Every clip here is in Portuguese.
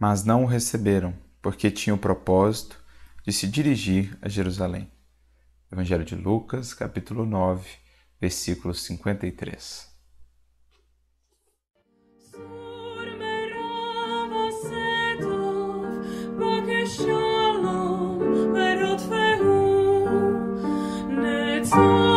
mas não o receberam, porque tinha o propósito de se dirigir a Jerusalém. Evangelho de Lucas, capítulo 9, versículo 53. O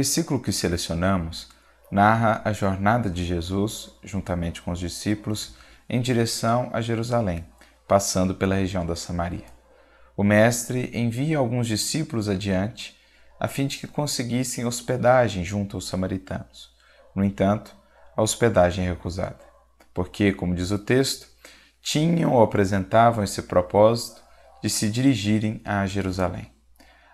versículo que selecionamos narra a jornada de Jesus, juntamente com os discípulos, em direção a Jerusalém, passando pela região da Samaria. O Mestre envia alguns discípulos adiante, a fim de que conseguissem hospedagem junto aos samaritanos. No entanto, a hospedagem é recusada, porque, como diz o texto, tinham ou apresentavam esse propósito de se dirigirem a Jerusalém.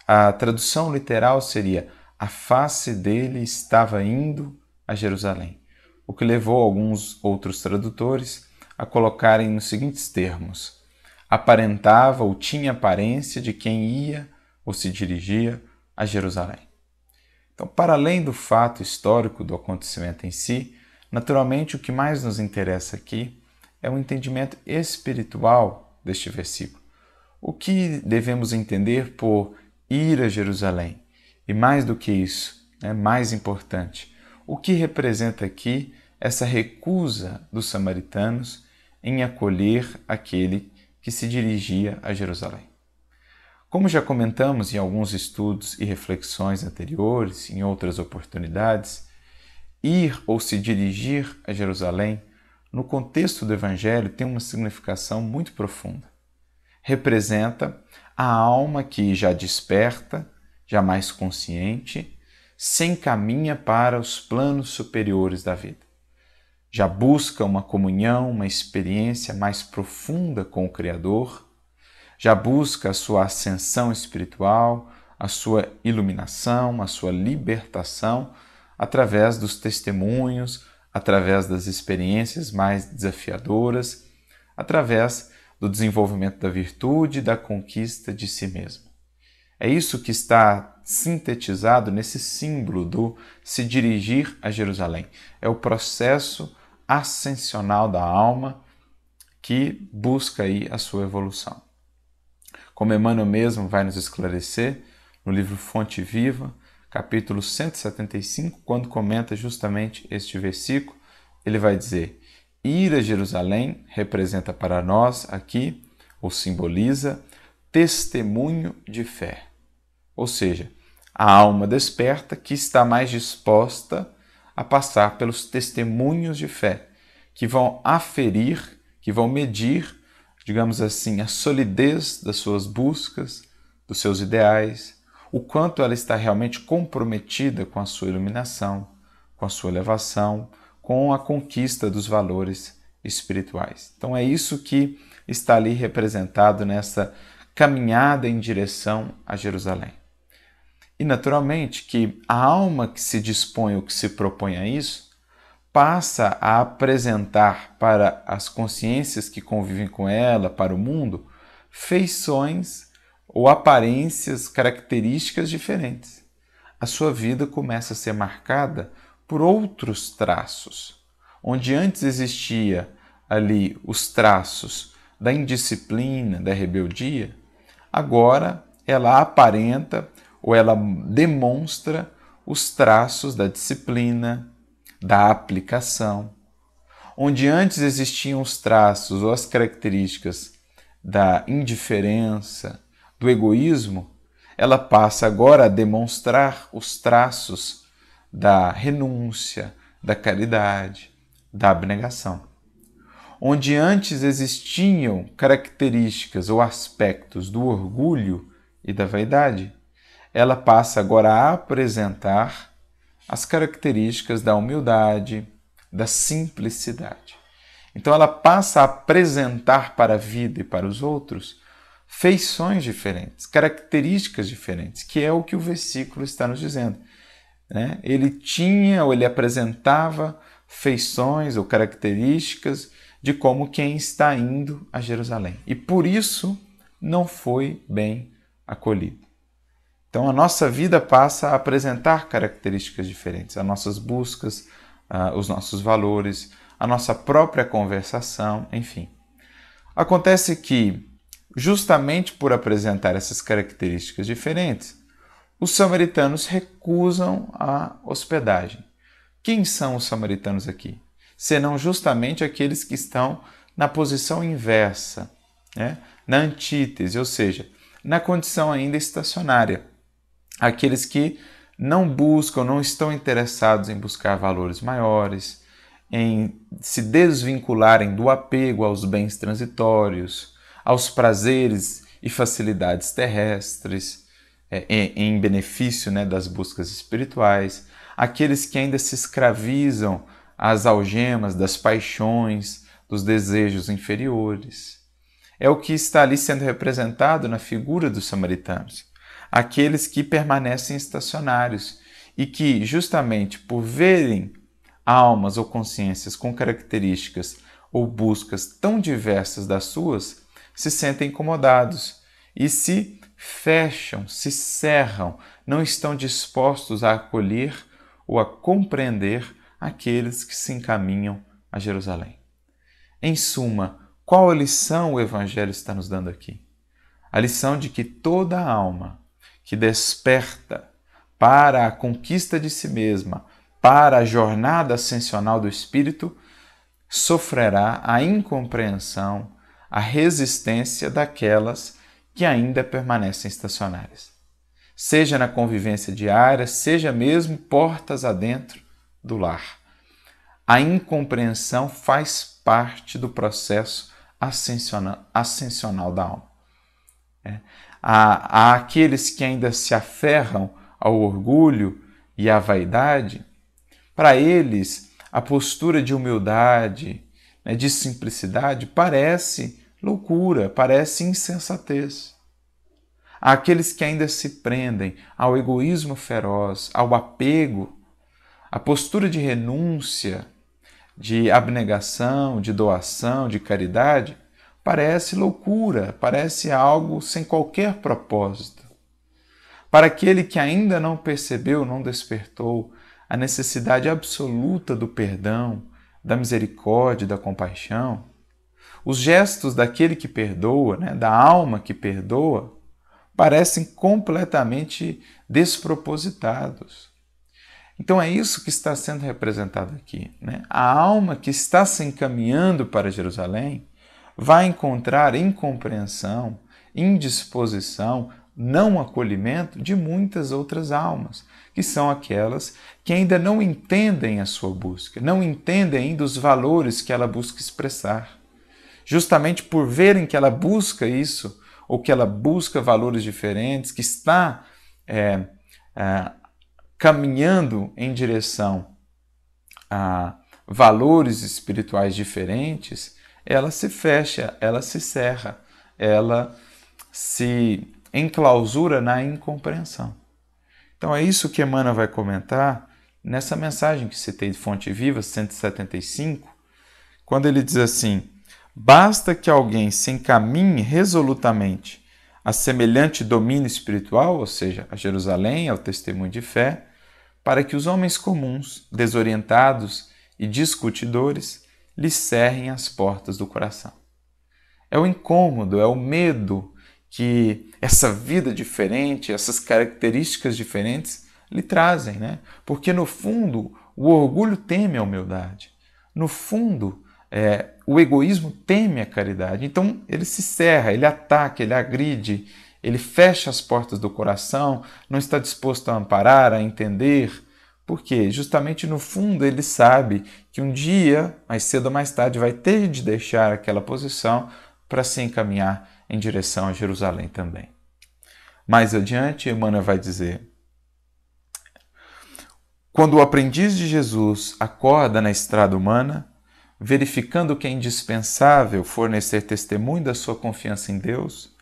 A tradução literal seria a face dele estava indo a Jerusalém, o que levou alguns outros tradutores a colocarem nos seguintes termos: aparentava ou tinha aparência de quem ia ou se dirigia a Jerusalém. Então, para além do fato histórico do acontecimento em si, naturalmente o que mais nos interessa aqui é o entendimento espiritual deste versículo. O que devemos entender por ir a Jerusalém? E mais do que isso, é mais importante, o que representa aqui essa recusa dos samaritanos em acolher aquele que se dirigia a Jerusalém. Como já comentamos em alguns estudos e reflexões anteriores, em outras oportunidades, ir ou se dirigir a Jerusalém, no contexto do Evangelho, tem uma significação muito profunda. Representa a alma que já desperta já mais consciente, se encaminha para os planos superiores da vida. Já busca uma comunhão, uma experiência mais profunda com o Criador, já busca a sua ascensão espiritual, a sua iluminação, a sua libertação através dos testemunhos, através das experiências mais desafiadoras, através do desenvolvimento da virtude e da conquista de si mesmo. É isso que está sintetizado nesse símbolo do se dirigir a Jerusalém. É o processo ascensional da alma que busca aí a sua evolução. Como Emmanuel mesmo vai nos esclarecer no livro Fonte Viva, capítulo 175, quando comenta justamente este versículo, ele vai dizer: Ir a Jerusalém representa para nós aqui, ou simboliza, testemunho de fé. Ou seja, a alma desperta que está mais disposta a passar pelos testemunhos de fé, que vão aferir, que vão medir, digamos assim, a solidez das suas buscas, dos seus ideais, o quanto ela está realmente comprometida com a sua iluminação, com a sua elevação, com a conquista dos valores espirituais. Então é isso que está ali representado nessa caminhada em direção a Jerusalém. E naturalmente que a alma que se dispõe ou que se propõe a isso passa a apresentar para as consciências que convivem com ela, para o mundo, feições ou aparências, características diferentes. A sua vida começa a ser marcada por outros traços. Onde antes existia ali os traços da indisciplina, da rebeldia, agora ela aparenta ou ela demonstra os traços da disciplina, da aplicação. Onde antes existiam os traços ou as características da indiferença, do egoísmo, ela passa agora a demonstrar os traços da renúncia, da caridade, da abnegação onde antes existiam características ou aspectos do orgulho e da vaidade, ela passa agora a apresentar as características da humildade, da simplicidade. Então ela passa a apresentar para a vida e para os outros feições diferentes, características diferentes, que é o que o versículo está nos dizendo. Né? Ele tinha ou ele apresentava feições ou características de como quem está indo a Jerusalém. E por isso não foi bem acolhido. Então a nossa vida passa a apresentar características diferentes, as nossas buscas, uh, os nossos valores, a nossa própria conversação, enfim. Acontece que, justamente por apresentar essas características diferentes, os samaritanos recusam a hospedagem. Quem são os samaritanos aqui? Senão justamente aqueles que estão na posição inversa, né? na antítese, ou seja, na condição ainda estacionária. Aqueles que não buscam, não estão interessados em buscar valores maiores, em se desvincularem do apego aos bens transitórios, aos prazeres e facilidades terrestres, é, em benefício né, das buscas espirituais, aqueles que ainda se escravizam às algemas das paixões, dos desejos inferiores. É o que está ali sendo representado na figura dos samaritanos, aqueles que permanecem estacionários e que, justamente por verem almas ou consciências com características ou buscas tão diversas das suas, se sentem incomodados e se fecham, se cerram, não estão dispostos a acolher ou a compreender aqueles que se encaminham a Jerusalém. Em suma, qual a lição o Evangelho está nos dando aqui? A lição de que toda alma que desperta para a conquista de si mesma, para a jornada ascensional do Espírito, sofrerá a incompreensão, a resistência daquelas que ainda permanecem estacionárias. Seja na convivência diária, seja mesmo portas adentro do lar. A incompreensão faz parte do processo ascensional, ascensional da alma. É. Há, há aqueles que ainda se aferram ao orgulho e à vaidade, para eles a postura de humildade, né, de simplicidade, parece loucura, parece insensatez. Há aqueles que ainda se prendem ao egoísmo feroz, ao apego, à postura de renúncia, de abnegação, de doação, de caridade, parece loucura, parece algo sem qualquer propósito. Para aquele que ainda não percebeu, não despertou a necessidade absoluta do perdão, da misericórdia, da compaixão, os gestos daquele que perdoa, né, da alma que perdoa, parecem completamente despropositados. Então é isso que está sendo representado aqui. Né? A alma que está se encaminhando para Jerusalém vai encontrar incompreensão, indisposição, não acolhimento de muitas outras almas, que são aquelas que ainda não entendem a sua busca, não entendem ainda os valores que ela busca expressar justamente por verem que ela busca isso, ou que ela busca valores diferentes, que está é, é, caminhando em direção a valores espirituais diferentes, ela se fecha, ela se cerra, ela se enclausura na incompreensão. Então é isso que Emmanuel vai comentar nessa mensagem que citei de Fonte Viva 175, quando ele diz assim: Basta que alguém se encaminhe resolutamente a semelhante domínio espiritual, ou seja, a Jerusalém, ao testemunho de fé, para que os homens comuns, desorientados e discutidores lhe cerrem as portas do coração. É o incômodo, é o medo que essa vida diferente, essas características diferentes lhe trazem, né? Porque no fundo o orgulho teme a humildade. No fundo, é, o egoísmo teme a caridade. Então ele se cerra, ele ataca, ele agride, ele fecha as portas do coração, não está disposto a amparar, a entender. Por quê? Justamente no fundo ele sabe que um dia, mais cedo ou mais tarde, vai ter de deixar aquela posição para se encaminhar em direção a Jerusalém também. Mais adiante, Emmanuel vai dizer: Quando o aprendiz de Jesus acorda na estrada humana, verificando que é indispensável fornecer testemunho da sua confiança em Deus,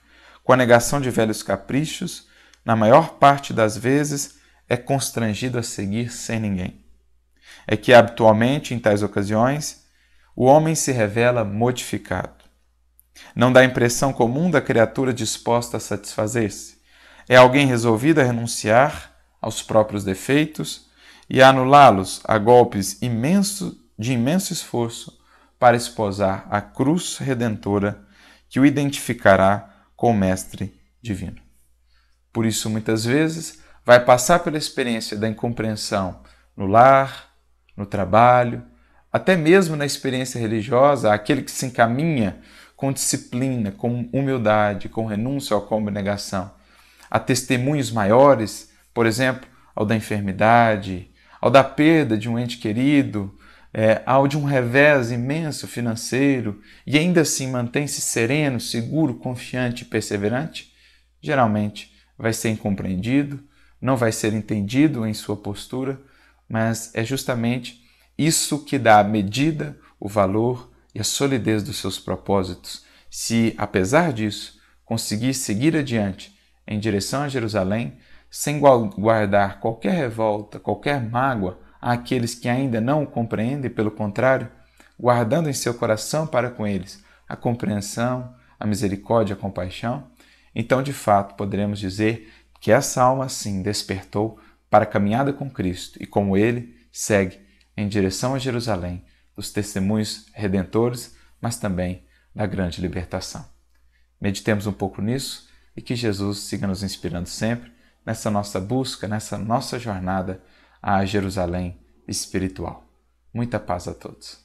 com a negação de velhos caprichos, na maior parte das vezes é constrangido a seguir sem ninguém. é que habitualmente, em tais ocasiões, o homem se revela modificado. Não dá a impressão comum da criatura disposta a satisfazer-se. É alguém resolvido a renunciar aos próprios defeitos e a anulá-los a golpes imenso, de imenso esforço para esposar a cruz redentora que o identificará com o Mestre Divino. Por isso, muitas vezes, vai passar pela experiência da incompreensão no lar, no trabalho, até mesmo na experiência religiosa, aquele que se encaminha com disciplina, com humildade, com renúncia ou com abnegação, a testemunhos maiores, por exemplo, ao da enfermidade, ao da perda de um ente querido, é, ao de um revés imenso financeiro, e ainda assim mantém-se sereno, seguro, confiante e perseverante, geralmente vai ser incompreendido, não vai ser entendido em sua postura, mas é justamente isso que dá a medida, o valor e a solidez dos seus propósitos. Se, apesar disso, conseguir seguir adiante em direção a Jerusalém, sem guardar qualquer revolta, qualquer mágoa àqueles que ainda não o compreendem, pelo contrário, guardando em seu coração para com eles a compreensão, a misericórdia, a compaixão, então de fato poderemos dizer que essa alma sim despertou para a caminhada com Cristo e como ele segue em direção a Jerusalém dos testemunhos redentores, mas também da grande libertação. Meditemos um pouco nisso e que Jesus siga nos inspirando sempre nessa nossa busca, nessa nossa jornada a Jerusalém espiritual. Muita paz a todos.